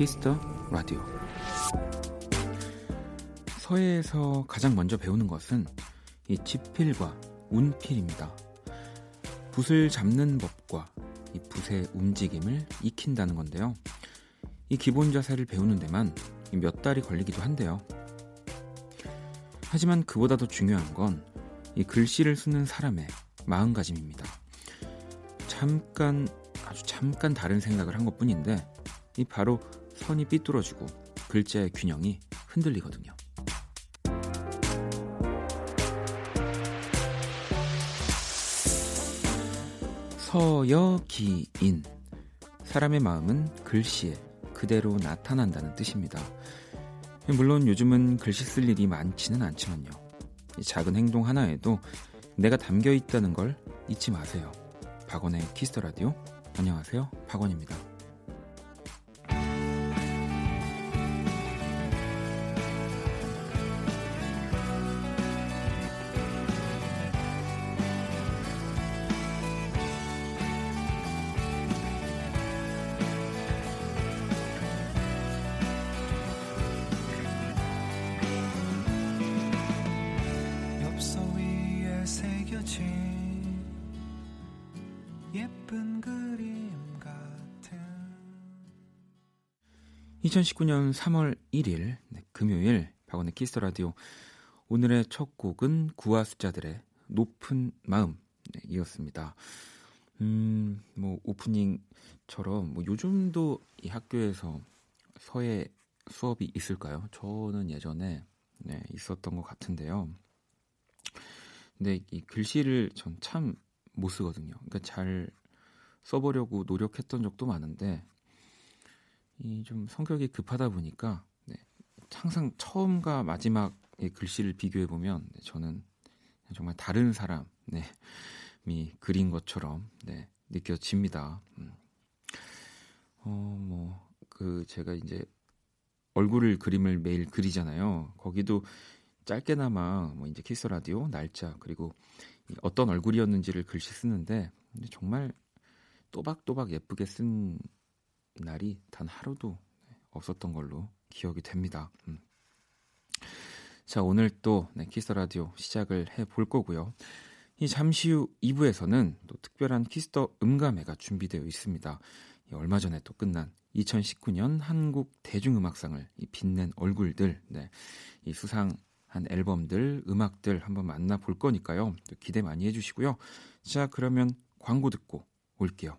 Kiss the Radio. 서예에서 가장 먼저 배우는 것은 이 집필과 운필입니다. 붓을 잡는 법과 이 붓의 움직임을 익힌다는 건데요. 이 기본 자세를 배우는 데만 몇 달이 걸리기도 한데요. 하지만 그보다 도 중요한 건 이 글씨를 쓰는 사람의 마음가짐입니다. 잠깐 아주 잠깐 다른 생각을 한 것뿐인데 이 바로 선이 삐뚤어지고 글자의 균형이 흔들리거든요. 서여기인 사람의 마음은 글씨에 그대로 나타난다는 뜻입니다. 물론 요즘은 글씨 쓸 일이 많지는 않지만요. 작은 행동 하나에도 내가 담겨 있다는 걸 잊지 마세요. 박원의 Kiss the Radio. 안녕하세요. 박원입니다. 2019년 3월 1일 네, 금요일 박원의 키스 라디오 오늘의 첫 곡은 구화 숫자들의 높은 마음 네, 이었습니다. 음, 뭐 오프닝처럼 뭐 요즘도 이 학교에서 서예 수업이 있을까요? 저는 예전에 네, 있었던 것 같은데요. 근데 이 글씨를 전 참 못 쓰거든요. 그러니까 잘 써보려고 노력했던 적도 많은데 이 좀 성격이 급하다 보니까 네, 항상 처음과 마지막의 글씨를 비교해 보면 네, 저는 정말 다른 사람이 네, 그린 것처럼 네, 느껴집니다. 음. 어뭐 그 제가 이제 얼굴을 그림을 매일 그리잖아요. 거기도 짧게나마 뭐 이제 키스 라디오 날짜 그리고 어떤 얼굴이었는지를 글씨 쓰는데 정말 또박또박 예쁘게 쓴 날이 단 하루도 없었던 걸로 기억이 됩니다. 음. 자, 오늘 또 네, Kiss Radio 시작을 해 볼 거고요. 이 잠시 후 2부에서는 또 특별한 Kiss the 음감회가 준비되어 있습니다. 얼마 전에 또 끝난 2019년 한국 대중음악상을 이 빛낸 얼굴들, 네, 이 수상한 앨범들, 음악들 한번 만나 볼 거니까요. 기대 많이 해주시고요. 자, 그러면 광고 듣고 올게요.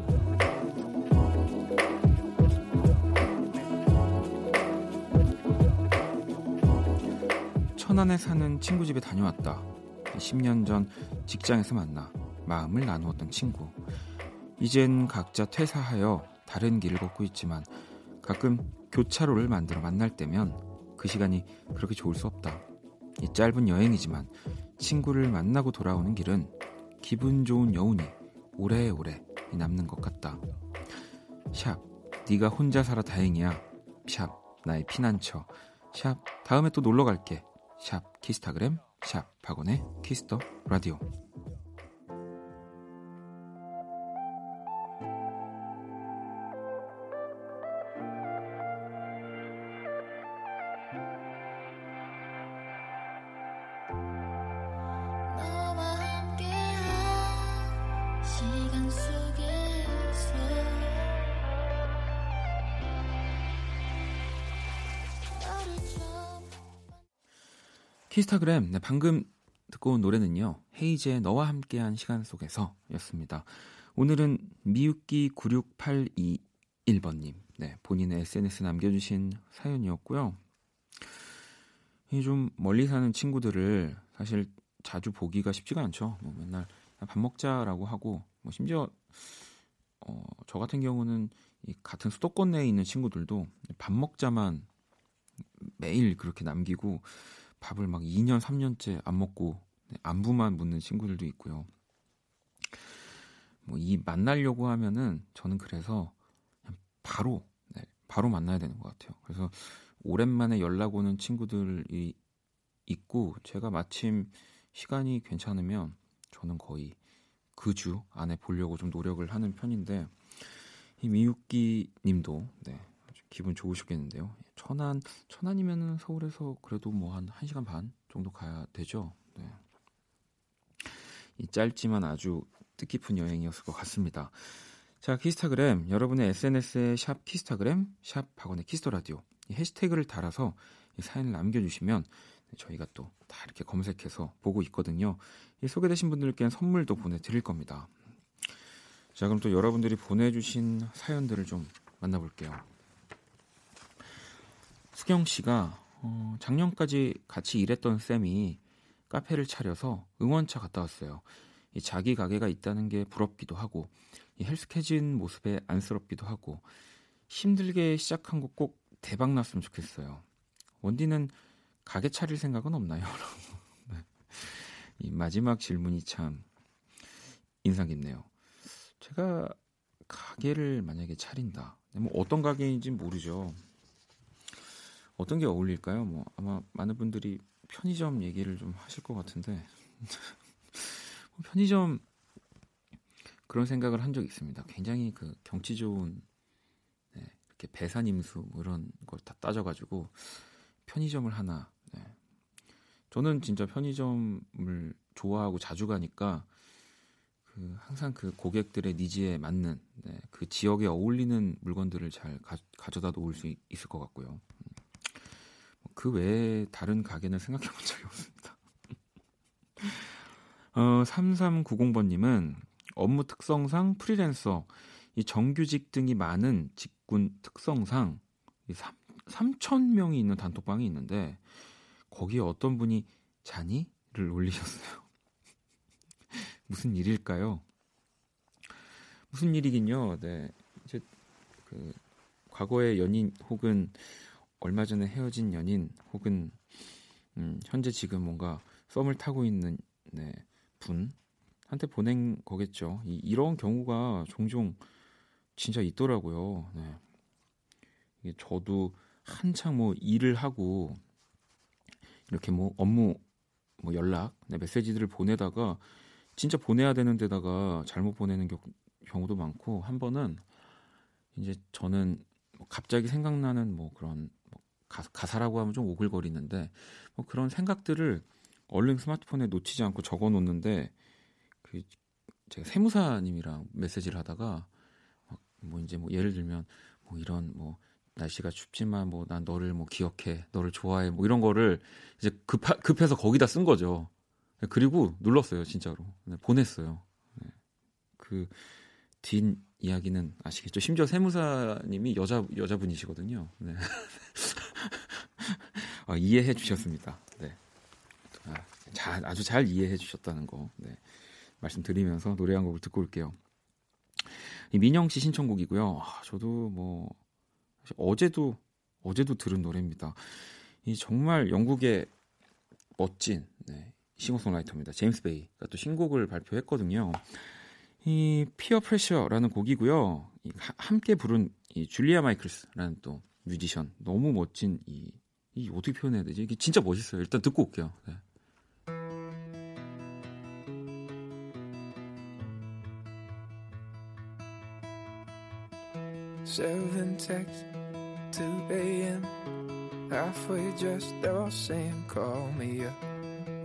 천안에 사는 친구 집에 다녀왔다. 10년 전 직장에서 만나 마음을 나누었던 친구. 이젠 각자 퇴사하여 다른 길을 걷고 있지만 가끔 교차로를 만들어 만날 때면 그 시간이 그렇게 좋을 수 없다. 이 짧은 여행이지만 친구를 만나고 돌아오는 길은 기분 좋은 여운이 오래오래 남는 것 같다. 샵, 네가 혼자 살아 다행이야. 샵, 나의 피난처. 샵, 다음에 또 놀러 갈게. 샵 키스타그램 샵 박원의 Kiss the Radio 키스타그램 네, 방금 듣고 온 노래는요 헤이즈의 너와 함께한 시간 속에서였습니다. 오늘은 미유기 96821번님 네, 본인의 SNS 남겨주신 사연이었고요. 좀 멀리 사는 친구들을 사실 자주 보기가 쉽지가 않죠. 뭐 맨날 밥 먹자라고 하고 뭐 심지어 어, 저 같은 경우는 이 같은 수도권 내에 있는 친구들도 밥 먹자만 매일 그렇게 남기고 밥을 막 2년, 3년째 안 먹고 안부만 묻는 친구들도 있고요. 뭐 이 만나려고 하면은 저는 그래서 바로 네, 바로 만나야 되는 것 같아요. 그래서 오랜만에 연락 오는 친구들이 있고 제가 마침 시간이 괜찮으면 저는 거의 그 주 안에 보려고 좀 노력을 하는 편인데 이 미유끼 님도 네, 기분 좋으셨겠는데요. 천안 천안이면은 서울에서 그래도 뭐 한 1시간 반 정도 가야 되죠. 네. 이 짧지만 아주 뜻깊은 여행이었을 것 같습니다. 자, 키스타그램 여러분의 SNS에 샵 키스타그램 샵 박원의 키스터라디오 해시태그를 달아서 사연을 남겨주시면 저희가 또 다 이렇게 검색해서 보고 있거든요. 이 소개되신 분들께는 선물도 보내드릴 겁니다. 자, 그럼 또 여러분들이 보내주신 사연들을 좀 만나볼게요. 수경 씨가 어, 작년까지 같이 일했던 쌤이 카페를 차려서 응원차 갔다 왔어요. 이 자기 가게가 있다는 게 부럽기도 하고 이 헬스케진 모습에 안쓰럽기도 하고 힘들게 시작한 거 꼭 대박 났으면 좋겠어요. 원디는 가게 차릴 생각은 없나요? 네. 이 마지막 질문이 참 인상 깊네요. 제가 가게를 만약에 차린다. 뭐 어떤 가게인지 모르죠. 어떤 게 어울릴까요? 뭐 아마 많은 분들이 편의점 얘기를 좀 하실 것 같은데 뭐 편의점 그런 생각을 한 적이 있습니다. 굉장히 그 경치 좋은 네, 이렇게 배산 임수 뭐 이런 걸 다 따져가지고 편의점을 하나. 네. 저는 진짜 편의점을 좋아하고 자주 가니까 그 항상 그 고객들의 니즈에 맞는 네, 그 지역에 어울리는 물건들을 잘 가, 져다 놓을 수 있을 것 같고요. 음. 그 외에 다른 가게는 생각해 본 적이 없습니다. 어, 3390번님은 업무 특성상 프리랜서, 이 정규직 등이 많은 직군 특성상 이 3, 3천 명이 있는 단톡방이 있는데 거기에 어떤 분이 자니?를 올리셨어요. 무슨 일일까요? 무슨 일이긴요. 네. 이제 그 과거의 연인 혹은 얼마 전에 헤어진 연인 혹은 음, 현재 지금 뭔가 썸을 타고 있는 네, 분한테 보낸 거겠죠. 이, 이런 경우가 종종 진짜 있더라고요. 네. 이게 저도 한창 뭐 일을 하고 이렇게 뭐 업무 뭐 연락, 네, 메시지들을 보내다가 진짜 보내야 되는 데다가 잘못 보내는 겨, 경우도 많고 한 번은 이제 저는 뭐 갑자기 생각나는 뭐 그런 뭐 가, 사라고 하면 좀 오글거리는데 뭐 그런 생각들을 얼른 스마트폰에 놓치지 않고 적어 놓는데 그 제가 세무사님이랑 메시지를 하다가 뭐 이제 뭐 예를 들면 뭐 이런 뭐 날씨가 춥지만 뭐 난 너를 뭐 기억해 너를 좋아해 뭐 이런 거를 이제 급하, 급해서 거기다 쓴 거죠. 그리고 눌렀어요 진짜로 네, 보냈어요. 네. 그뒷 이야기는 아시겠죠? 심지어 세무사님이 여자 여자분이시거든요. 네. 아, 이해해 주셨습니다. 네. 아, 잘, 아주 잘 이해해 주셨다는 거 네. 말씀드리면서 노래 한 곡을 듣고 올게요. 이 민영 씨 신청곡이고요. 아, 저도 뭐 어제도 어제도 들은 노래입니다. 이 정말 영국의 멋진 네, 싱어송라이터입니다. 제임스 베이가 또 신곡을 발표했거든요. 이 Peer Pressure라는 곡이고요. 이 함께 부른 이 줄리아 마이클스라는 또 뮤지션 너무 멋진 이, 이 어떻게 표현해야 되지? 이게 진짜 멋있어요. 일단 듣고 올게요. 네. Seven text, 2 a.m. Halfway dressed, they're all saying, Call me up.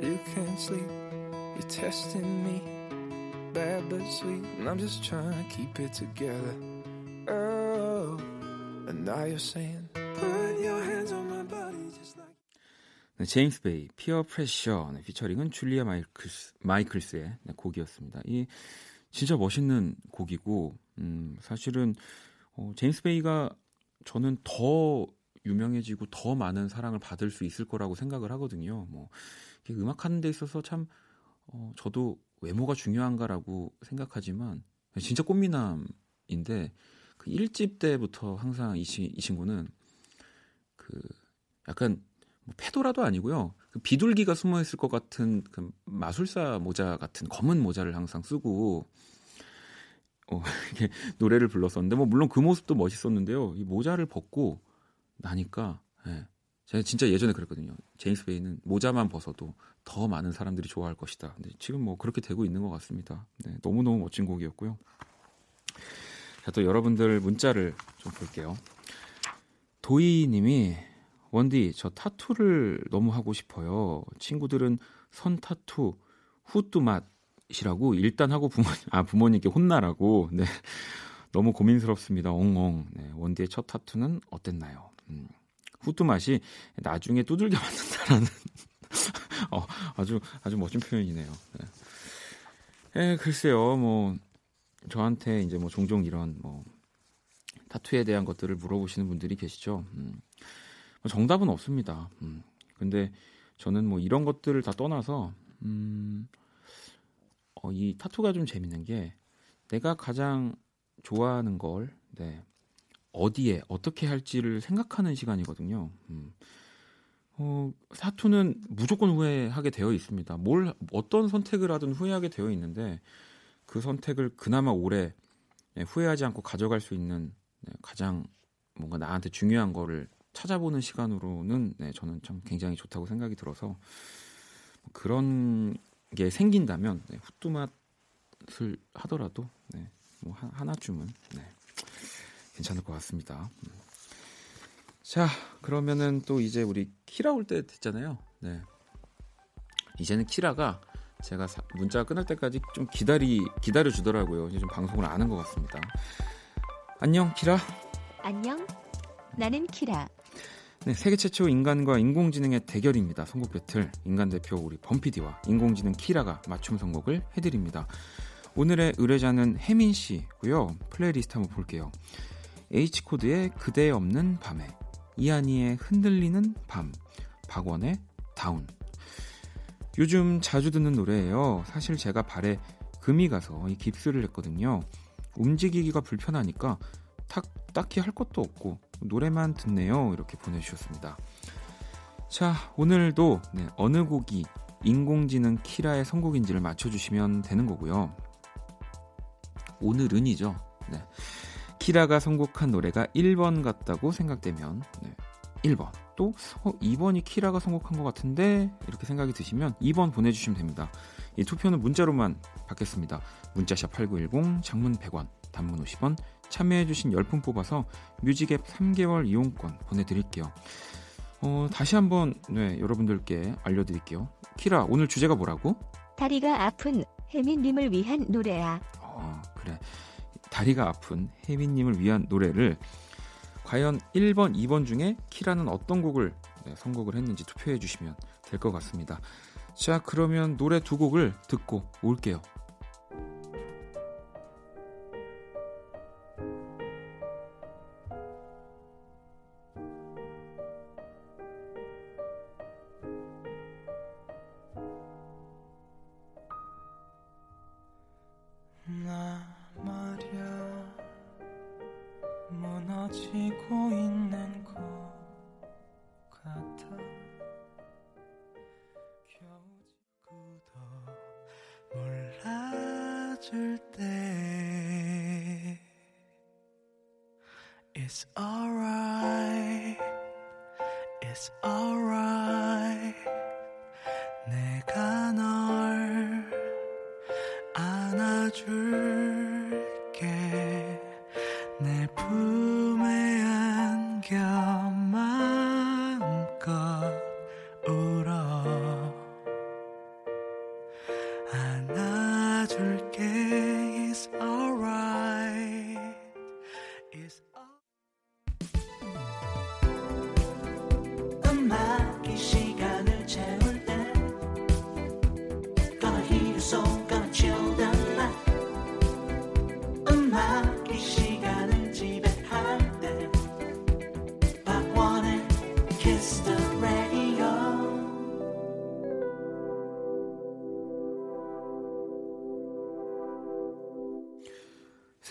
You can't sleep, you're testing me. Bad but sweet, and I'm just trying to keep it together. Oh, and now you're saying, Put your hands 네, 제임스 베이, Peer Pressure, 네, 피처링은 줄리아 마이클스, 마이클스의 네, 곡이었습니다. 이 진짜 멋있는 곡이고, 음, 사실은 어, 제임스 베이가 저는 더 유명해지고 더 많은 사랑을 받을 수 있을 거라고 생각을 하거든요. 뭐 음악하는 데 있어서 참 어, 저도 외모가 중요한가라고 생각하지만 진짜 꽃미남이에요. 친구인데 그 1집 때부터 항상 이, 이 친구는 그 약간 뭐 페도라도 아니고요. 그 비둘기가 숨어 있을 것 같은 그 마술사 모자 같은 검은 모자를 항상 쓰고 어, 이렇게 노래를 불렀었는데 뭐 물론 그 모습도 멋있었는데요. 이 모자를 벗고 나니까 예. 제가 진짜 예전에 그랬거든요. 제임스 베이는 모자만 벗어도 더 많은 사람들이 좋아할 것이다. 근데 지금 뭐 그렇게 되고 있는 것 같습니다. 네, 너무너무 멋진 곡이었고요. 자, 또 여러분들 문자를 좀 볼게요. 도희 님이 원디 저 타투를 너무 하고 싶어요. 친구들은 선 타투 후뚜 맛이라고 일단 하고 부모 아 부모님께 혼나라고. 네. 너무 고민스럽습니다. 엉엉. 네, 원디의 첫 타투는 어땠나요? 음. 후뚜 맛이 나중에 두들겨 맞는다라는 어, 아주 아주 멋진 표현이네요. 네. 에, 글쎄요. 뭐 저한테 이제 뭐 종종 이런 뭐 타투에 대한 것들을 물어보시는 분들이 계시죠. 음. 뭐 정답은 없습니다. 음. 근데 저는 뭐 이런 것들을 다 떠나서 음, 어, 이 타투가 좀 재밌는 게 내가 가장 좋아하는 걸 네, 어디에 어떻게 할지를 생각하는 시간이거든요. 음. 어, 타투는 무조건 후회하게 되어 있습니다. 뭘 어떤 선택을 하든 후회하게 되어 있는데 그 선택을 그나마 오래 네, 후회하지 않고 가져갈 수 있는 네, 가장 뭔가 나한테 중요한 거를 찾아보는 시간으로는 네, 저는 참 굉장히 좋다고 생각이 들어서 뭐 그런 게 생긴다면 네, 후뚜맛을 하더라도 네, 뭐 하 나쯤은 네, 괜찮을 것 같습니다. 음. 자 그러면은 또 이제 우리 키라 올 때 됐잖아요. 네. 이제는 키라가 제가 문자가 끝날 때까지 좀 기다리 기다려 주더라고요. 이제 좀 방송을 아는 것 같습니다. 안녕 키라. 안녕. 나는 키라. 네, 세계 최초 인간과 인공지능의 대결입니다. 선곡 배틀 인간 대표 우리 범피디와 인공지능 키라가 맞춤 선곡을 해드립니다. 오늘의 의뢰자는 혜민 씨고요. 플레이리스트 한번 볼게요. H 코드의 그대 없는 밤에, 이한이의 흔들리는 밤, 박원의 다운. 요즘 자주 듣는 노래예요. 사실 제가 발에 금이 가서 이 깁스를 했거든요. 움직이기가 불편하니까 탁, 딱히 할 것도 없고 노래만 듣네요. 이렇게 보내주셨습니다. 자, 오늘도 네, 어느 곡이 인공지능 키라의 선곡인지를 맞춰주시면 되는 거고요. 오늘은이죠. 네. 키라가 선곡한 노래가 1번 같다고 생각되면 네, 1번 또 어, 2번이 키라가 선곡한 것 같은데 이렇게 생각이 드시면 2번 보내주시면 됩니다. 이 투표는 문자로만 받겠습니다. 문자샵 8910 장문 100원 단문 50원 참여해주신 10분 뽑아서 뮤직앱 3개월 이용권 보내드릴게요. 어, 다시 한번 네, 여러분들께 알려드릴게요. 키라 오늘 주제가 뭐라고? 다리가 아픈 혜민님을 위한 노래야. 어, 그래. 다리가 아픈 혜민님을 위한 노래를 과연 1번, 2번 중에 키라는 어떤 곡을 네, 선곡을 했는지 투표해 주시면 될 것 같습니다. 자, 그러면 노래 두 곡을 듣고 올게요.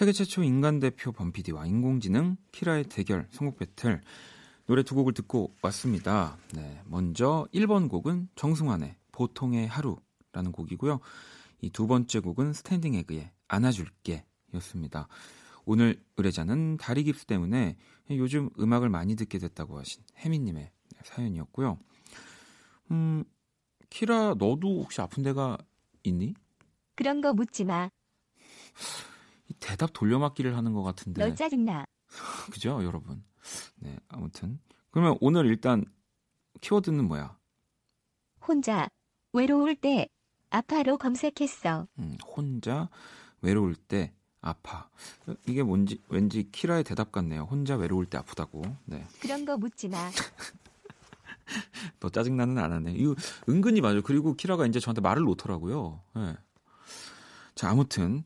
세계 최초 인간 대표 범피디와 인공지능 키라의 대결 선곡 배틀 노래 두 곡을 듣고 왔습니다. 네, 먼저 1번 곡은 정승환의 보통의 하루라는 곡이고요. 이 두 번째 곡은 스탠딩 에그의 안아줄게 였습니다. 오늘 의뢰자는 다리 깁스 때문에 요즘 음악을 많이 듣게 됐다고 하신 혜미님의 사연이었고요. 음, 키라 너도 혹시 아픈 데가 있니? 그런 거 묻지 마. 대답 돌려막기를 하는 것 같은데. 너 짜증나. 그죠, 여러분? 네, 아무튼. 그러면 오늘 일단 키워드는 뭐야? 혼자 외로울 때 아파로 검색했어. 음, 혼자 외로울 때 아파. 이게 뭔지 왠지 키라의 대답 같네요. 혼자 외로울 때 아프다고. 네. 그런 거 묻지 마. 너 짜증나는 안 하네. 이거 은근히 맞아요. 그리고 키라가 이제 저한테 말을 놓더라고요. 네. 자, 아무튼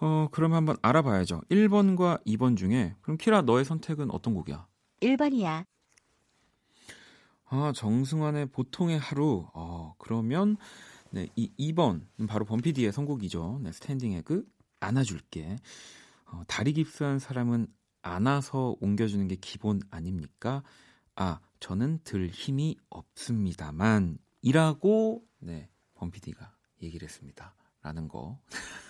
어, 그럼 한번 알아봐야죠. 1번과 2번 중에 그럼 키라 너의 선택은 어떤 곡이야? 1번이야. 아, 정승환의 보통의 하루. 어, 그러면 네, 이 2번 바로 범피디의 선곡이죠. 네, 스탠딩 에그 안아줄게. 어, 다리 깁스한 사람은 안아서 옮겨주는 게 기본 아닙니까? 아, 저는 들 힘이 없습니다만 이라고 네, 범피디가 얘기를 했습니다. 라는 거.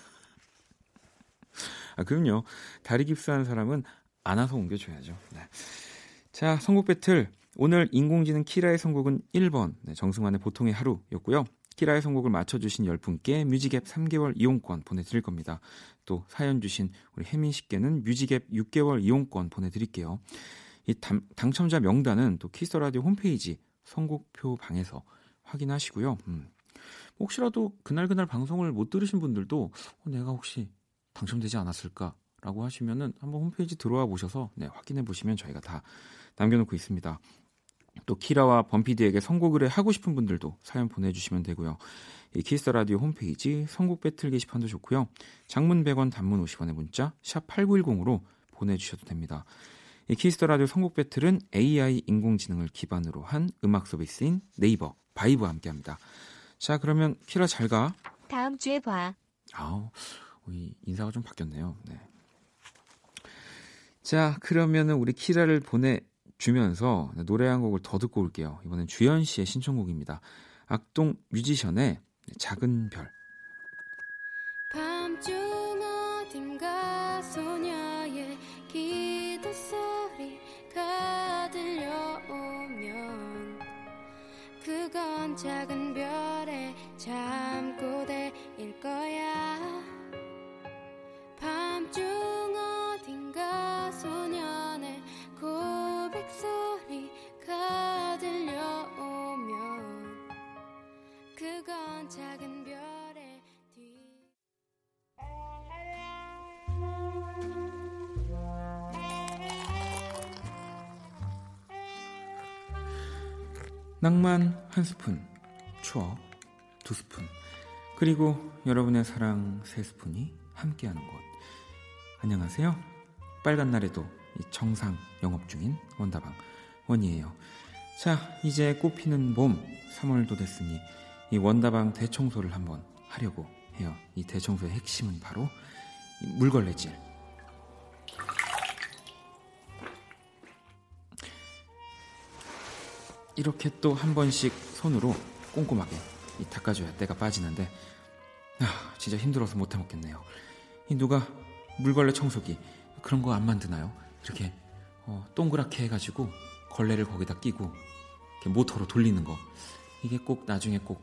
아, 그럼요. 다리 깁스한 사람은 안아서 옮겨줘야죠. 네. 자, 선곡 배틀. 오늘 인공지능 키라의 선곡은 1번, 네, 정승환의 보통의 하루였고요. 키라의 선곡을 맞춰주신 10분께 뮤직앱 3개월 이용권 보내드릴 겁니다. 또 사연 주신 우리 혜민 씨께는 뮤직앱 6개월 이용권 보내드릴게요. 이 당, 당첨자 명단은 또 키스 라디오 홈페이지 선곡표 방에서 확인하시고요. 음. 혹시라도 그날 그날 방송을 못 들으신 분들도 어, 내가 혹시 당첨되지 않았을까라고 하시면은 한번 홈페이지 들어와 보셔서 네, 확인해 보시면 저희가 다 남겨놓고 있습니다. 또 키라와 범피디에게 선곡 의뢰하고 싶은 분들도 사연 보내주시면 되고요. 이 키스 라디오 홈페이지 선곡 배틀 게시판도 좋고요. 장문 100원, 단문 50원의 문자 샵 #8910으로 보내주셔도 됩니다. 이 키스 라디오 선곡 battle은 AI 인공지능을 기반으로 한 음악 서비스인 네이버 바이브와 함께합니다. 자, 그러면 키라 잘 가. 다음 주에 봐. 아우, 인사가 좀 바뀌었네요. 네. 자, 그러면은 우리 키라를 보내주면서 노래 한 곡을 더 듣고 올게요. 이번엔 주현 씨의 신청곡입니다. 악동 뮤지션의 작은 별. 작은 별의 잠 낭만 한 스푼, 추억 두 스푼, 그리고 여러분의 사랑 세 스푼이 함께하는 곳. 안녕하세요. 빨간 날에도 이 정상 영업 중인 원다방 원이에요. 자, 이제 꽃피는 봄 3월도 됐으니 이 원다방 대청소를 한번 하려고 해요. 이 대청소의 핵심은 바로 이 물걸레질. 이렇게 또 한 번씩 손으로 꼼꼼하게 이 닦아줘야 때가 빠지는데 아, 진짜 힘들어서 못 해먹겠네요. 이 누가 물걸레 청소기 그런 거 안 만드나요? 이렇게 어, 동그랗게 해가지고 걸레를 거기다 끼고 모터로 돌리는 거 이게 꼭 나중에 꼭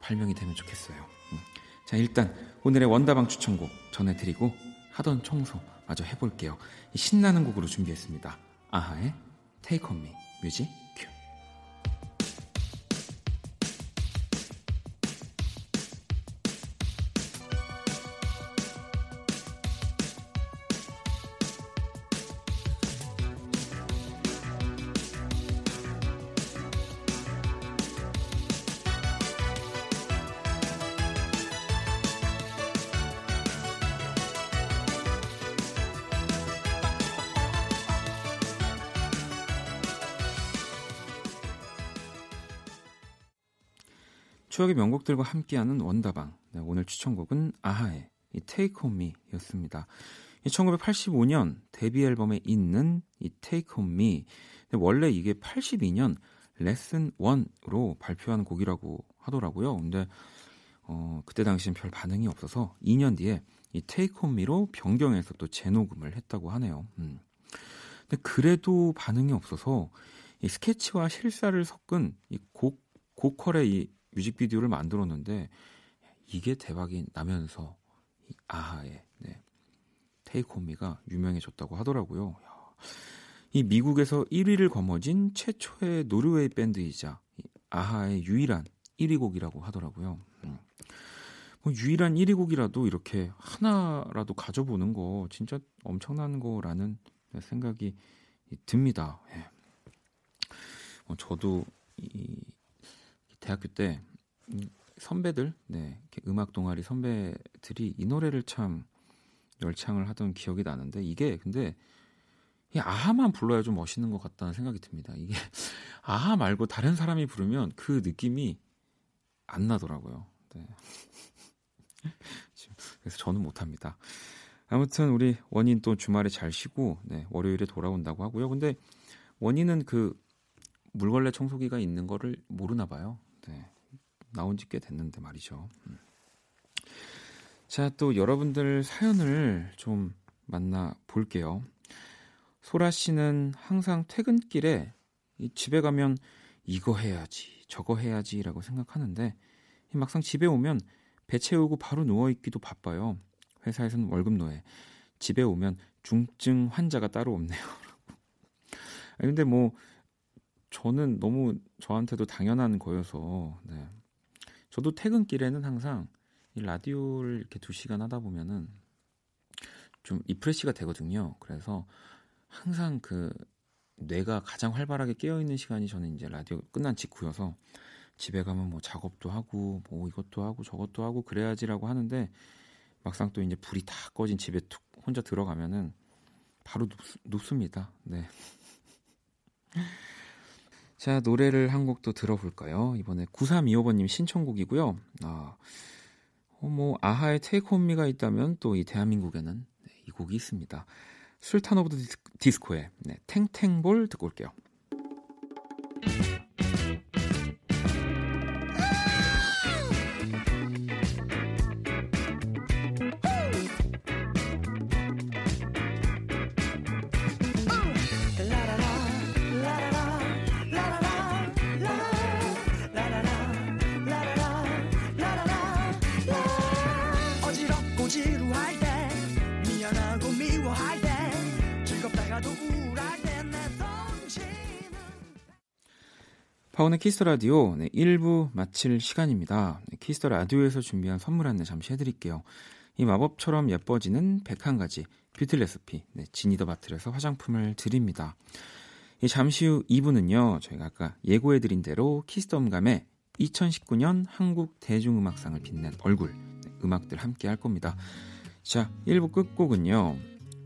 발명이 되면 좋겠어요. 음. 자 일단 오늘의 원다방 추천곡 전해드리고 하던 청소 마저 해볼게요. 이 신나는 곡으로 준비했습니다. 아하의 Take On Me 뮤직 추억의 명곡들과 함께하는 원다방. 네, 오늘 추천곡은 아하의 이 Take On Me였습니다. 이 1985년 데뷔 앨범에 있는 이 Take On Me 원래 이게 82년 레슨 1으로 발표한 곡이라고 하더라고요. 근데 어, 그때 당시엔 별 반응이 없어서 2년 뒤에 이 Take On Me로 변경해서 또 재녹음을 했다고 하네요. 음. 근데 그래도 반응이 없어서 이 스케치와 실사를 섞은 이 곡, 고퀄의 이 뮤직비디오를 만들었는데 이게 대박이 나면서 이 아하의 네, 테이크 홈미가 유명해졌다고 하더라고요. 이 미국에서 1위를 거머쥔 최초의 노르웨이 밴드이자 아하의 유일한 1위 곡이라고 하더라고요. 음. 뭐 유일한 1위 곡이라도 이렇게 하나라도 가져보는 거 진짜 엄청난 거라는 생각이 듭니다. 예. 어, 저도 이 대학교 때 선배들, 네, 음악 동아리 선배들이 이 노래를 참 열창을 하던 기억이 나는데 이게 근데 이 아하만 불러야 좀 멋있는 것 같다는 생각이 듭니다. 이게 아하 말고 다른 사람이 부르면 그 느낌이 안 나더라고요. 네. 그래서 저는 못합니다. 아무튼 우리 원인 또 주말에 잘 쉬고 네, 월요일에 돌아온다고 하고요. 근데 원인은 그 물걸레 청소기가 있는 거를 모르나 봐요. 네. 나온 지 꽤 됐는데 말이죠. 음. 자, 또 여러분들 사연을 좀 만나 볼게요. 소라 씨는 항상 퇴근길에 집에 가면 이거 해야지, 저거 해야지라고 생각하는데 막상 집에 오면 배 채우고 바로 누워 있기도 바빠요. 회사에서는 월급 노예. 집에 오면 중증 환자가 따로 없네요. 근데 뭐 저는 너무 저한테도 당연한 거여서 네. 저도 퇴근길에는 항상 이 라디오를 이렇게 두 시간 하다 보면은 좀 refresh가 되거든요. 그래서 항상 그 뇌가 가장 활발하게 깨어 있는 시간이 저는 이제 라디오 끝난 직후여서 집에 가면 뭐 작업도 하고 뭐 이것도 하고 저것도 하고 그래야지라고 하는데 막상 또 이제 불이 다 꺼진 집에 툭 혼자 들어가면은 바로 눕, 습니다 네. 자, 노래를 한 곡도 들어볼까요? 이번에 9325번님 신청곡이고요. 아, 어, 뭐, 아하의 Take On Me가 있다면 또 이 대한민국에는 네, 이 곡이 있습니다. 술탄 오브 디스코의 네, 탱탱볼 듣고 올게요. 파운의 키스 더 라디오 네, 1부 마칠 시간입니다. 네, 키스 더 라디오에서 준비한 선물 안내 잠시 해드릴게요. 이 마법처럼 예뻐지는 101가지 뷰티 레시피 네, 지니더바틀에서 화장품을 드립니다. 이 잠시 후 2부는요. 저희가 아까 예고해드린 대로 키스 더 음감회 2019년 한국 대중음악상을 빛낸 얼굴 네, 음악들 함께 할 겁니다. 자 1부 끝곡은요.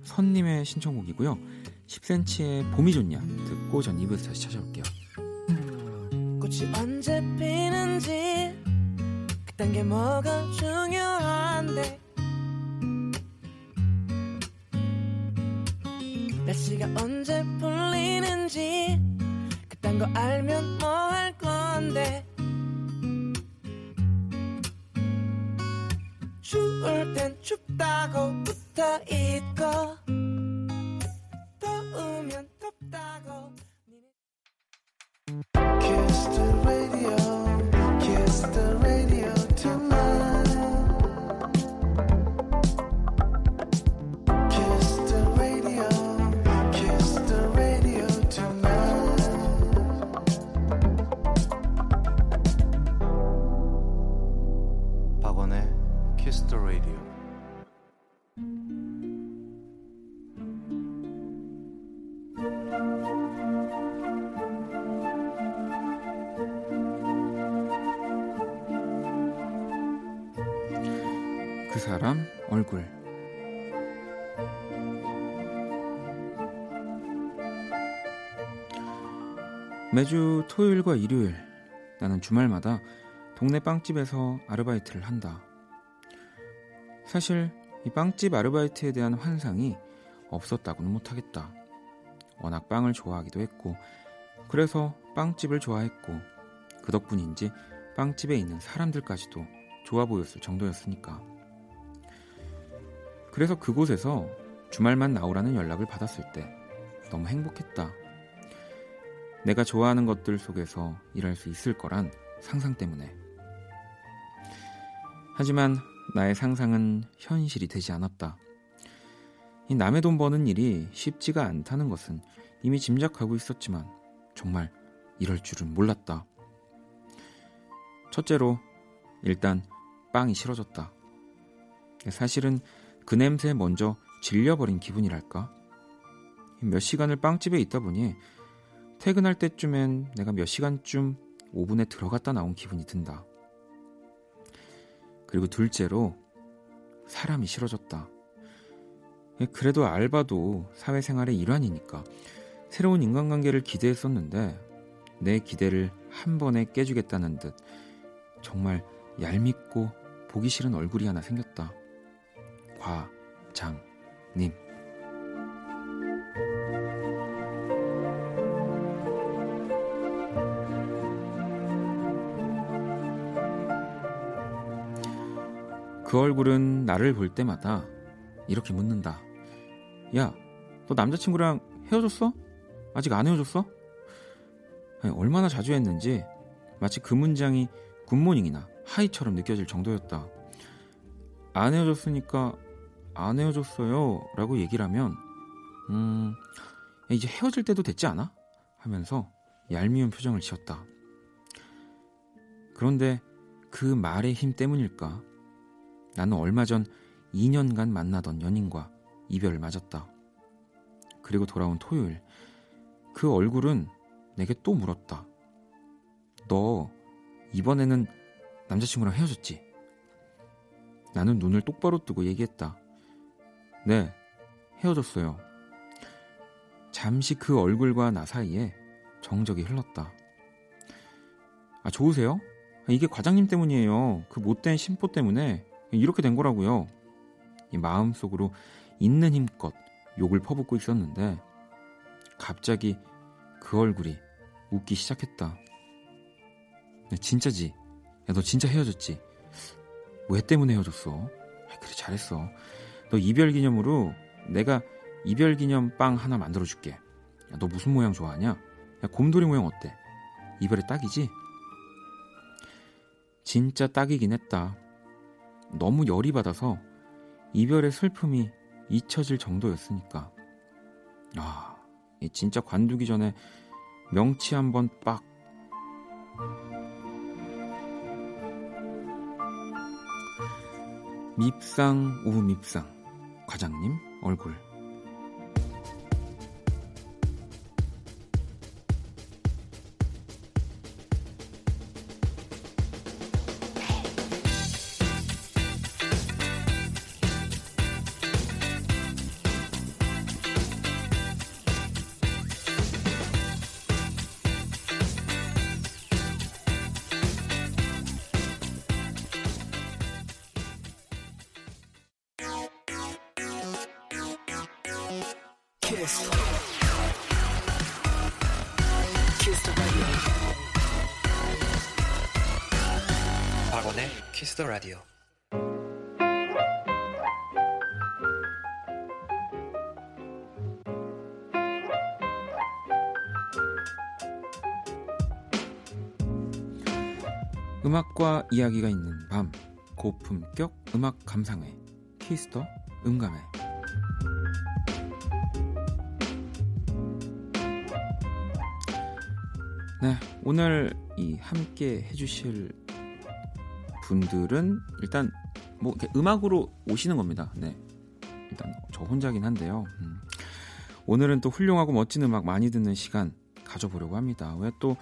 선님의 신청곡이고요. 10cm의 봄이 좋냐 듣고 전 2부에서 다시 찾아올게요. 꽃이 언제 피는지 그딴 게 뭐가 중요한데? 날씨가 언제 풀리는지 그딴 거 알면 뭐 할 건데? 추울 땐 춥다고 붙어 있고 더우면 덥다고 사람 얼굴 매주 토요일과 일요일 나는 주말마다 동네 빵집에서 아르바이트를 한다. 사실 이 빵집 아르바이트에 대한 환상이 없었다고는 못하겠다. 워낙 빵을 좋아하기도 했고, 그래서 빵집을 좋아했고, 그 덕분인지 빵집에 있는 사람들까지도 좋아 보였을 정도였으니까. 그래서 그곳에서 주말만 나오라는 연락을 받았을 때 너무 행복했다. 내가 좋아하는 것들 속에서 일할 수 있을 거란 상상 때문에. 하지만 나의 상상은 현실이 되지 않았다. 이 남의 돈 버는 일이 쉽지가 않다는 것은 이미 짐작하고 있었지만 정말 이럴 줄은 몰랐다. 첫째로 일단 빵이 싫어졌다. 사실은 그 냄새에 먼저 질려버린 기분이랄까? 몇 시간을 빵집에 있다 보니 퇴근할 때쯤엔 내가 몇 시간쯤 오븐에 들어갔다 나온 기분이 든다. 그리고 둘째로 사람이 싫어졌다. 그래도 알바도 사회생활의 일환이니까 새로운 인간관계를 기대했었는데 내 기대를 한 번에 깨주겠다는 듯 정말 얄밉고 보기 싫은 얼굴이 하나 생겼다. 과장님. 그 얼굴은 나를 볼 때마다 이렇게 묻는다. 야, 너 남자친구랑 헤어졌어? 아직 안 헤어졌어? 아니, 얼마나 자주 했는지 마치 그 문장이 굿모닝이나 하이처럼 느껴질 정도였다. 안 헤어졌으니까 안 헤어졌어요 라고 얘기를 하면 음 이제 헤어질 때도 됐지 않아? 하면서 얄미운 표정을 지었다. 그런데 그 말의 힘 때문일까? 나는 얼마 전 2년간 만나던 연인과 이별을 맞았다. 그리고 돌아온 토요일, 그 얼굴은 내게 또 물었다. 너 이번에는 남자친구랑 헤어졌지? 나는 눈을 똑바로 뜨고 얘기했다. 네, 헤어졌어요. 잠시 그 얼굴과 나 사이에 정적이 흘렀다. 아, 좋으세요? 이게 과장님 때문이에요. 그 못된 심보 때문에 이렇게 된 거라고요. 이 마음속으로 있는 힘껏 욕을 퍼붓고 있었는데 갑자기 그 얼굴이 웃기 시작했다. 진짜지? 야, 너 진짜 헤어졌지? 왜 때문에 헤어졌어? 아, 그래, 잘했어. 너 이별 기념으로 내가 이별 기념 빵 하나 만들어 줄게. 야, 너 무슨 모양 좋아하냐? 야, 곰돌이 모양 어때? 이별에 딱이지? 진짜 딱이긴 했다. 너무 열이 받아서 이별의 슬픔이 잊혀질 정도였으니까. 아, 진짜 관두기 전에 명치 한번 빡. 밉상 우 밉상 과장님 얼굴 음악과 이야기가 있는 밤 고품격 음악 감상회 키스 더 음감회 네, 오늘 이 함께 해주실 분들은 일단 뭐 음악으로 오시는 겁니다. 네, 일단 저 혼자긴 한데요. 음. 오늘은 또 훌륭하고 멋진 음악 많이 듣는 시간 가져보려고 합니다. 왜 또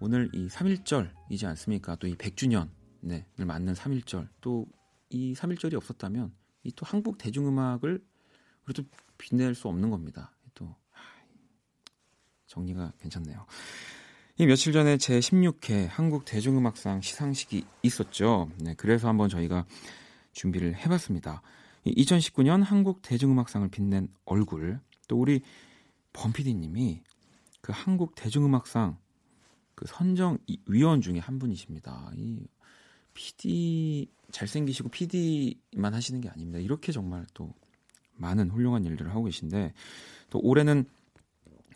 오늘 이 3일절이지 않습니까? 또 이 100주년을 맞는 3일절 또 이 3일절이 없었다면 이 또 한국 대중음악을 그래도 빛낼 수 없는 겁니다. 또 정리가 괜찮네요. 이 며칠 전에 제 16회 한국 대중음악상 시상식이 있었죠. 네, 그래서 한번 저희가 준비를 해봤습니다. 이 2019년 한국 대중음악상을 빛낸 얼굴 또 우리 범피디님이 그 한국 대중음악상 그 선정 이- 위원 중에 한 분이십니다. 이 PD 잘생기시고 PD만 하시는 게 아닙니다. 이렇게 정말 또 많은 훌륭한 일들을 하고 계신데 또 올해는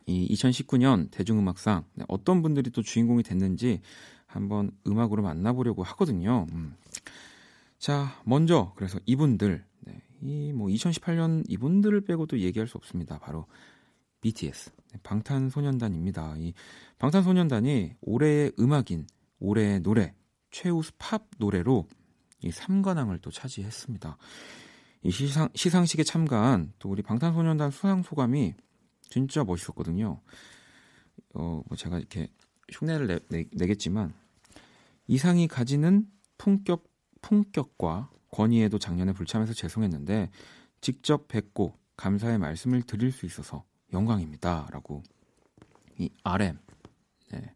이 2019년 대중음악상 네, 어떤 분들이 또 주인공이 됐는지 한번 음악으로 만나보려고 하거든요. 음. 자, 먼저 그래서 이분들 네, 이뭐 2018년 이분들을 빼고도 얘기할 수 없습니다. 바로 BTS 네, 방탄소년단입니다. 이 방탄소년단이 올해의 음악인, 올해의 노래, 최우수 팝 노래로 이 3관왕을 또 차지했습니다. 이 시상, 시상식에 참가한 또 우리 방탄소년단 수상 소감이 진짜 멋있었거든요. 어, 뭐 제가 이렇게 흉내를 내, 내, 내겠지만 이상이 가지는 품격, 품격과 권위에도 작년에 불참해서 죄송했는데 직접 뵙고 감사의 말씀을 드릴 수 있어서 영광입니다라고 이 RM 네,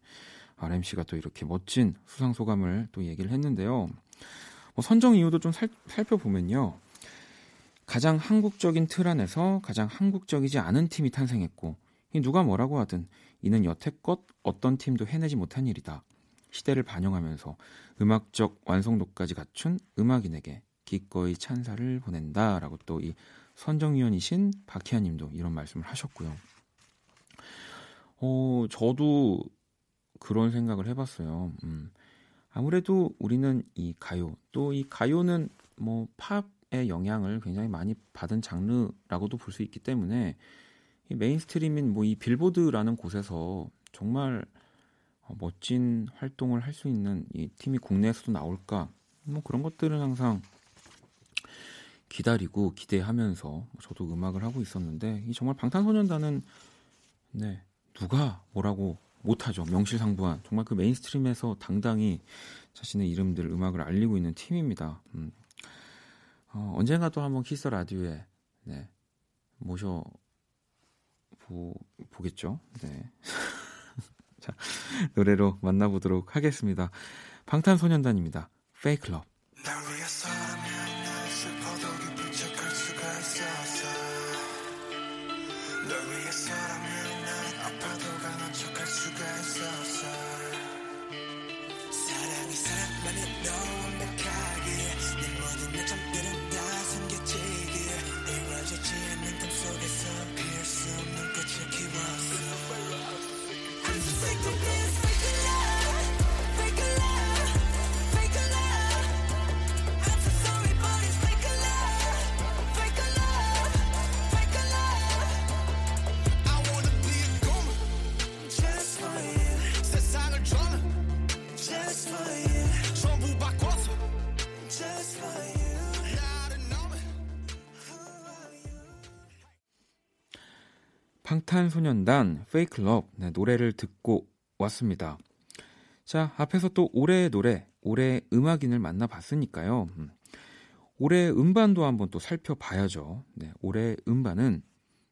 RM 씨가 또 이렇게 멋진 수상 소감을 또 얘기를 했는데요. 뭐 선정 이유도 좀 살, 살펴보면요. 가장 한국적인 틀 안에서 가장 한국적이지 않은 팀이 탄생했고 이 누가 뭐라고 하든 이는 여태껏 어떤 팀도 해내지 못한 일이다. 시대를 반영하면서 음악적 완성도까지 갖춘 음악인에게 기꺼이 찬사를 보낸다라고 또 이 선정위원이신 박희아 님도 이런 말씀을 하셨고요. 어, 저도 그런 생각을 해봤어요. 음, 아무래도 우리는 이 가요 또 이 가요는 뭐 팝의 영향을 굉장히 많이 받은 장르라고도 볼 수 있기 때문에 이 mainstream인 뭐 이 빌보드라는 곳에서 정말 어, 멋진 활동을 할 수 있는 이 팀이 국내에서도 나올까 뭐 그런 것들은 항상 기다리고 기대하면서 저도 음악을 하고 있었는데 이 정말 방탄소년단은 네 누가 뭐라고 못하죠 명실상부한 정말 그 mainstream에서 당당히 자신의 이름들 음악을 알리고 있는 팀입니다. 음. 어, 언젠가 또 한번 키스 라디오에 네, 모셔 보, 보겠죠. 네. 자, 노래로 만나보도록 하겠습니다. 방탄소년단입니다. 위 소년단 Love 네, 노래를 듣고 왔습니다. 자, 앞에서 또 올해의 노래, 올해의 음악인을 만나봤으니까요. 음, 올해의 음반도 한번 또 살펴봐야죠. 네, 올해의 음반은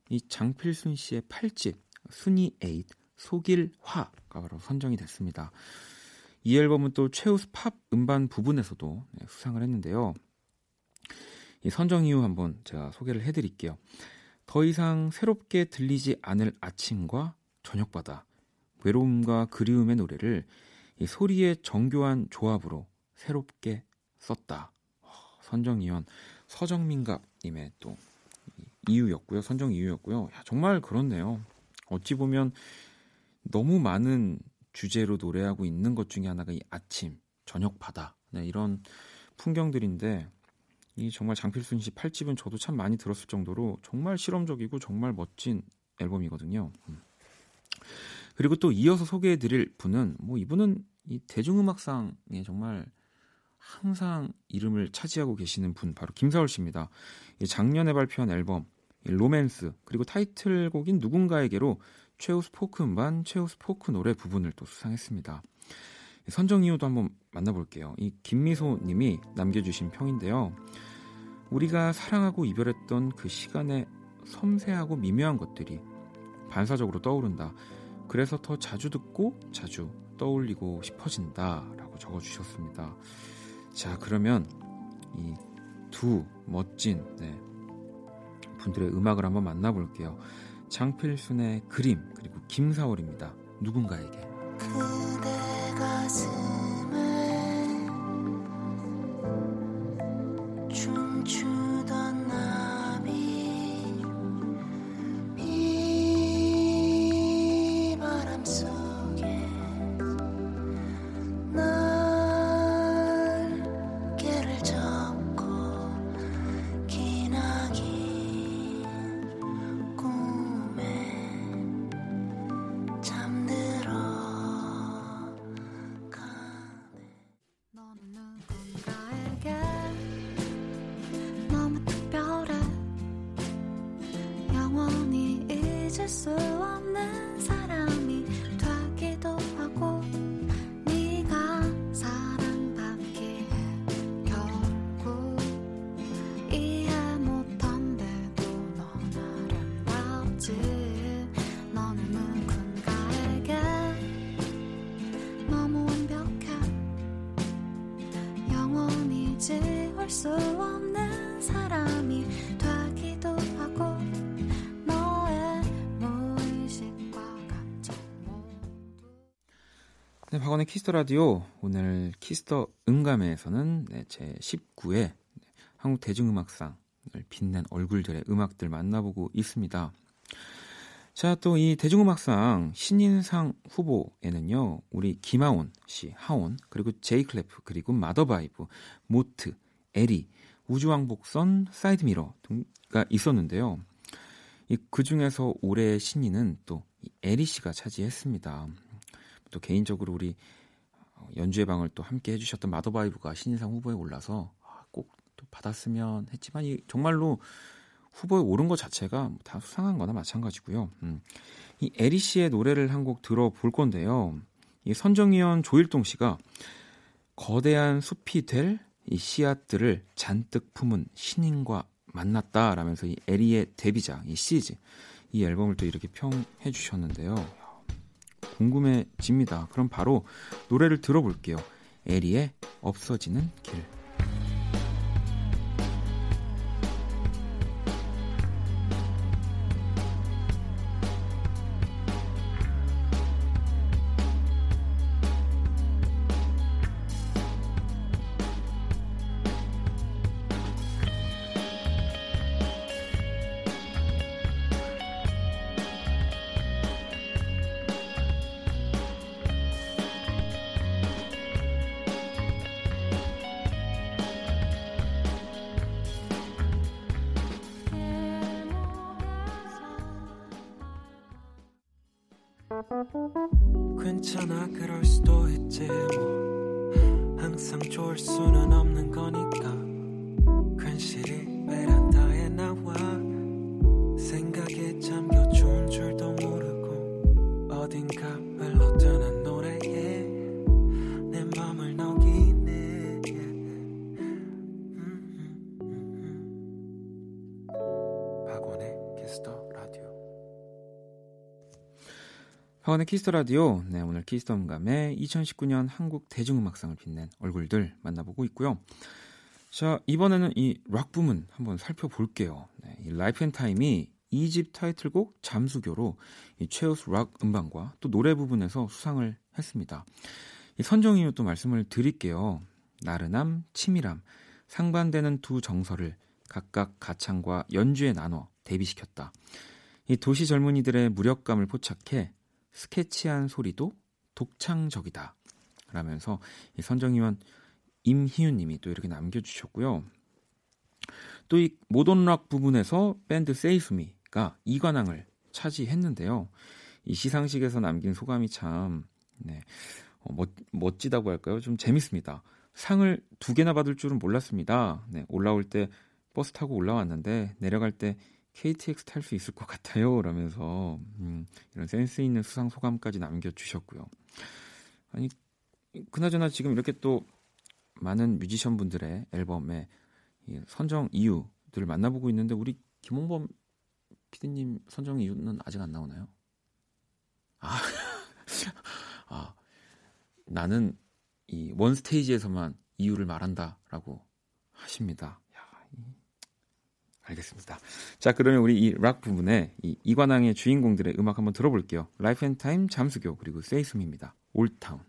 이 장필순 씨의 8집 순위 8 속일화가 바로 선정이 됐습니다. 이 앨범은 또 최우수 팝 음반 부분에서도 네, 수상을 했는데요. 이 선정 이유 한번 제가 소개를 해드릴게요. 더 이상 새롭게 들리지 않을 아침과 저녁바다, 외로움과 그리움의 노래를 이 소리의 정교한 조합으로 새롭게 썼다. 어, 선정위원 서정민갑님의 또 이유였고요. 선정 이유였고요. 야, 정말 그렇네요. 어찌 보면 너무 많은 주제로 노래하고 있는 것 중에 하나가 이 아침, 저녁 바다 네, 이런 풍경들인데 이 정말 장필순 씨 8집은 저도 참 많이 들었을 정도로 정말 실험적이고 정말 멋진 앨범이거든요. 음. 그리고 또 이어서 소개해 드릴 분은 뭐 이분은 이 대중음악상에 정말 항상 이름을 차지하고 계시는 분 바로 김사월 씨입니다. 이 작년에 발표한 앨범 이 로맨스 그리고 타이틀곡인 누군가에게로 최우수 포크 음반, 최우수 포크 노래 부분을 또 수상했습니다. 선정 이유도 한번 만나볼게요. 이 김미소 님이 남겨주신 평인데요. 우리가 사랑하고 이별했던 그 시간의 섬세하고 미묘한 것들이 반사적으로 떠오른다. 그래서 더 자주 듣고 자주 떠올리고 싶어진다. 라고 적어주셨습니다. 자, 그러면 이 두 멋진 네, 분들의 음악을 한번 만나볼게요. 장필순의 그림 그리고 김사월입니다. 누군가에게. 네, 박원의 키스 더 라디오 오늘 키스 더 음감회에서는 네, 제 19회 한국 대중음악상을 빛낸 얼굴들의 음악들 만나보고 있습니다. 자, 또 이 대중음악상 신인상 후보에는요, 우리 김하온 씨, 하온, 그리고 제이클레프, 그리고 마더바이브, 모트, 애리, 우주왕복선싸이드미러 등가 있었는데요. 이 그 중에서 올해의 신인은 또이 애리 씨가 차지했습니다. 또 개인적으로 우리 연주의 방을 또 함께 해주셨던 마더바이브가 신인상 후보에 올라서 아, 꼭또 받았으면 했지만 이 정말로 후보에 오른 것 자체가 다 수상한 거나 마찬가지고요. 음. 이 애리 씨의 노래를 한 곡 들어볼 건데요. 이 선정위원 조일동 씨가 거대한 숲이 될 이 씨앗들을 잔뜩 품은 신인과 만났다라면서 이 애리의 데뷔작 이 Seeds 이 앨범을 또 이렇게 평해 주셨는데요. 궁금해집니다. 그럼 바로 노래를 들어볼게요. 에리의 없어지는 길. 괜찮아 그럴 수도 있지 뭐. 항상 좋을 수는 없는 거니까 박원의 키스 더 라디오. 네, 오늘 키스 더 음감회 2019년 한국 대중음악상을 빛낸 얼굴들 만나보고 있고요. 자, 이번에는 이 락 부문 한번 살펴볼게요. 네, 이 라이프 앤 타임이 2집 타이틀곡 잠수교로 이 최우수 락 음반과 또 노래 부분에서 수상을 했습니다. 이 선정 이유 또 말씀을 드릴게요. 나른함, 치밀함, 상반되는 두 정서를 각각 가창과 연주에 나눠 대비시켰다. 이 도시 젊은이들의 무력감을 포착해 스케치한 소리도 독창적이다. 라면서 이 선정위원 임희윤 님이 또 이렇게 남겨주셨고요. 또 이 모던 락 부분에서 밴드 세이수미가 이관왕을 차지했는데요. 이 시상식에서 남긴 소감이 참 네, 어, 멋, 멋지다고 할까요? 좀 재밌습니다. 상을 두 개나 받을 줄은 몰랐습니다. 네, 올라올 때 버스 타고 올라왔는데 내려갈 때 KTX 탈 수 있을 것 같아요. 라면서 음, 이런 센스 있는 수상 소감까지 남겨주셨고요. 아니 그나저나 지금 이렇게 또 많은 뮤지션 분들의 앨범에 이 선정 이유들을 만나보고 있는데 우리 김홍범 피디님 선정 이유는 아직 안 나오나요? 아, 아 나는 이 원 스테이지에서만 이유를 말한다라고 하십니다. 야, 알겠습니다. 자, 그러면 우리 이 락 부분에 이 이관왕의 주인공들의 음악 한번 들어볼게요. 라이프 앤 타임 잠수교 그리고 세이수미입니다. Old Town.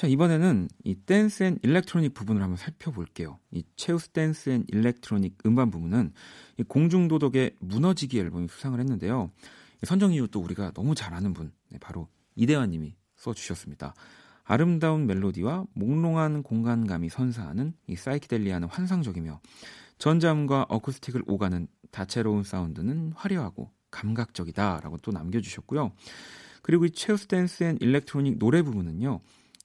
자, 이번에는 이 댄스 and electronic 부분을 한번 살펴볼게요. 이 최우수 댄스 and electronic 음반 부분은 이 공중도덕의 무너지기 앨범이 수상을 했는데요. 이 선정 이유 또 우리가 너무 잘 아는 분, 네, 바로 이대화 님이 써주셨습니다. 아름다운 멜로디와 몽롱한 공간감이 선사하는 이 psychedelia는 환상적이며 전자음과 어쿠스틱을 오가는 다채로운 사운드는 화려하고 감각적이다라고 또 남겨주셨고요. 그리고 이 최우수 댄스 and electronic 노래 부분은요.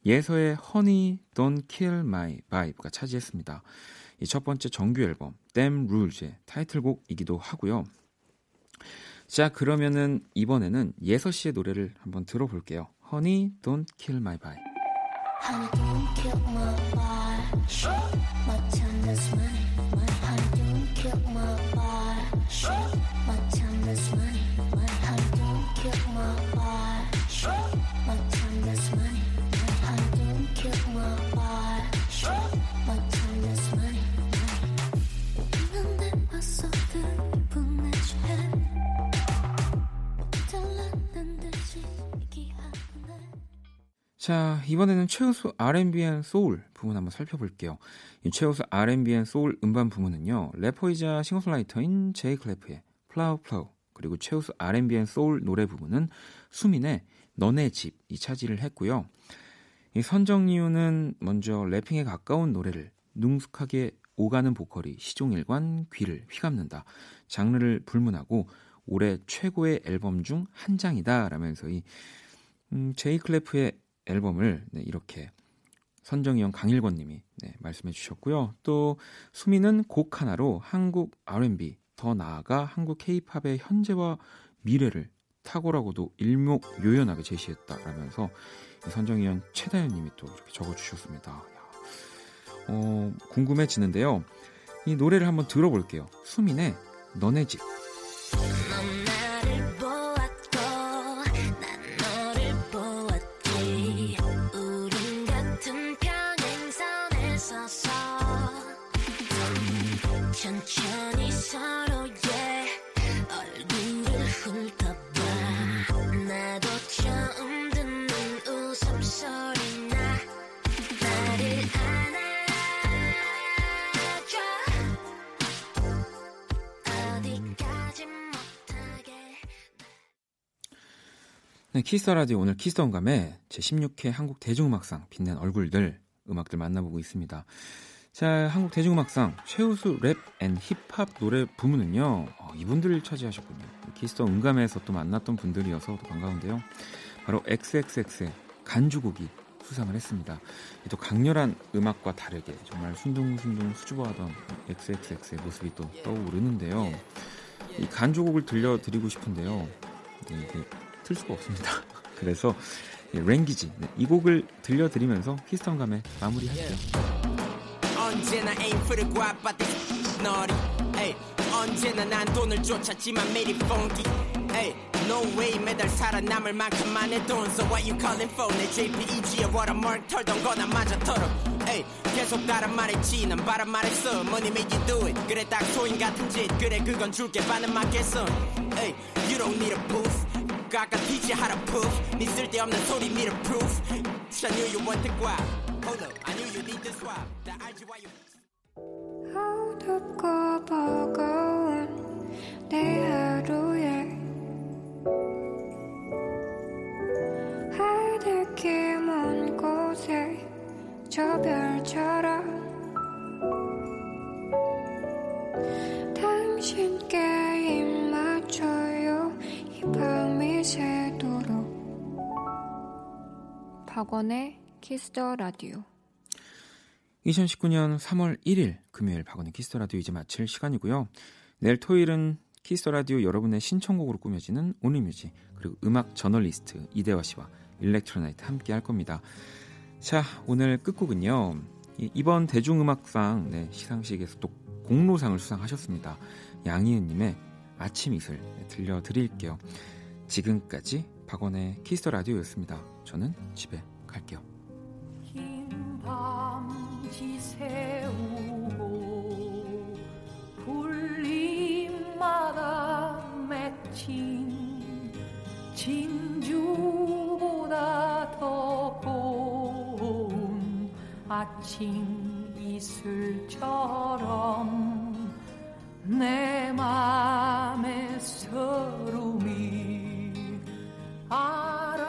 예서의 Honey Don't Kill My Vibe가 차지했습니다. 이 첫 번째 정규 앨범 Damn Rules의 타이틀곡이기도 하고요. 자 그러면은 이번에는 예서 씨의 노래를 한번 들어볼게요. Honey Don't Kill My Vibe. Honey, don't kill my vibe. My is money. My honey, don't kill my vibe. 자 이번에는 최우수 R&B and soul 부분 한번 살펴볼게요. 이 최우수 R&B and soul 음반 부문은요 래퍼이자 싱어송라이터인 제이클레프의 flaw, flaw 그리고 최우수 R&B and soul 노래 부분은 수민의 너네 집이 차지를 했고요. 이 선정 이유는 먼저 래핑에 가까운 노래를 능숙하게 오가는 보컬이 시종일관 귀를 휘감는다. 장르를 불문하고 올해 최고의 앨범 중 한 장이다 라면서 이 음, 제이 클래프의 앨범을 네, 이렇게 선정위원 강일권 님이 네, 말씀해 주셨고요. 또 수미는 곡 하나로 한국 R&B 더 나아가 한국 K-팝의 현재와 미래를 탁월하고도 일목요연하게 제시했다라면서 이 선정위원 최다현 님이 또 이렇게 적어 주셨습니다. 야, 어, 궁금해지는데요. 이 노래를 한번 들어볼게요. 수민의 너네 집. 천천히 서로의 얼굴을 훑어봐. 나도 처음 듣는 웃음소리나 나를 안아줘. 어디까지 못하게 네, 키스 더 라디오 오늘 키스 더 음감회 제 16회 한국 대중음악상 빛낸 얼굴들 음악들 만나보고 있습니다. 자, 한국 대중음악상 최우수 랩 and 힙합 노래 부문은요. 어, 이분들이 차지하셨군요. 키스 더 음감회에서 또 만났던 분들이어서 더 반가운데요. 바로 XXX의 간주곡이 수상을 했습니다. 또 강렬한 음악과 다르게 정말 순둥순둥 수줍어하던 XXX의 모습이 또 떠오르는데요. 이 간주곡을 들려드리고 싶은데요. 네, 이게 틀 수가 없습니다. 그래서 예, 랭기지 네, 이 곡을 들려드리면서 히스턴 감에 마무리할게요. 언제나 aim for the guap but the naughty 에이 언제나 난 돈을 쫓았지만 매일 funky 에이 no way 매달 살아남을 만큼만 해돈 so what you calling for 내 JPEG에 watermark 털던 거나 맞아 털어 에이 계속 따라 말했지 난 바람 말했어 money make you do it 그래 딱 소인 같은 짓 그래 그건 줄게 반은 맞겠어 에이 you don't need a booth 가가 DJ 하라 proof 네 쓸데없는 소리 미러 proof I knew you want the guap Hold up I knew you need the swap Why you 어둡고 버거운 내 하루에 하늘길 먼 곳에 저 별처럼 당신께 입 맞춰요. 이 밤이 새도록 박원의 키스더 라디오 2019년 3월 1일 금요일 박원의 키스 더 라디오 이제 마칠 시간이고요. 내일 토요일은 키스 더 라디오 여러분의 신청곡으로 꾸며지는 only music 그리고 음악 저널리스트 이대화 씨와 electro night 함께 할 겁니다. 자 오늘 끝곡은요. 이- 이번 대중음악상 네, 시상식에서 또 공로상을 수상하셨습니다. 양희은 님의 아침 이슬 네, 들려드릴게요. 지금까지 박원의 키스 더 라디오였습니다. 저는 집에 갈게요. 밤 지새우고 풀잎마다 맺힌 진주보다 더 고운 아침 이슬처럼 내 맘의 서름이 알아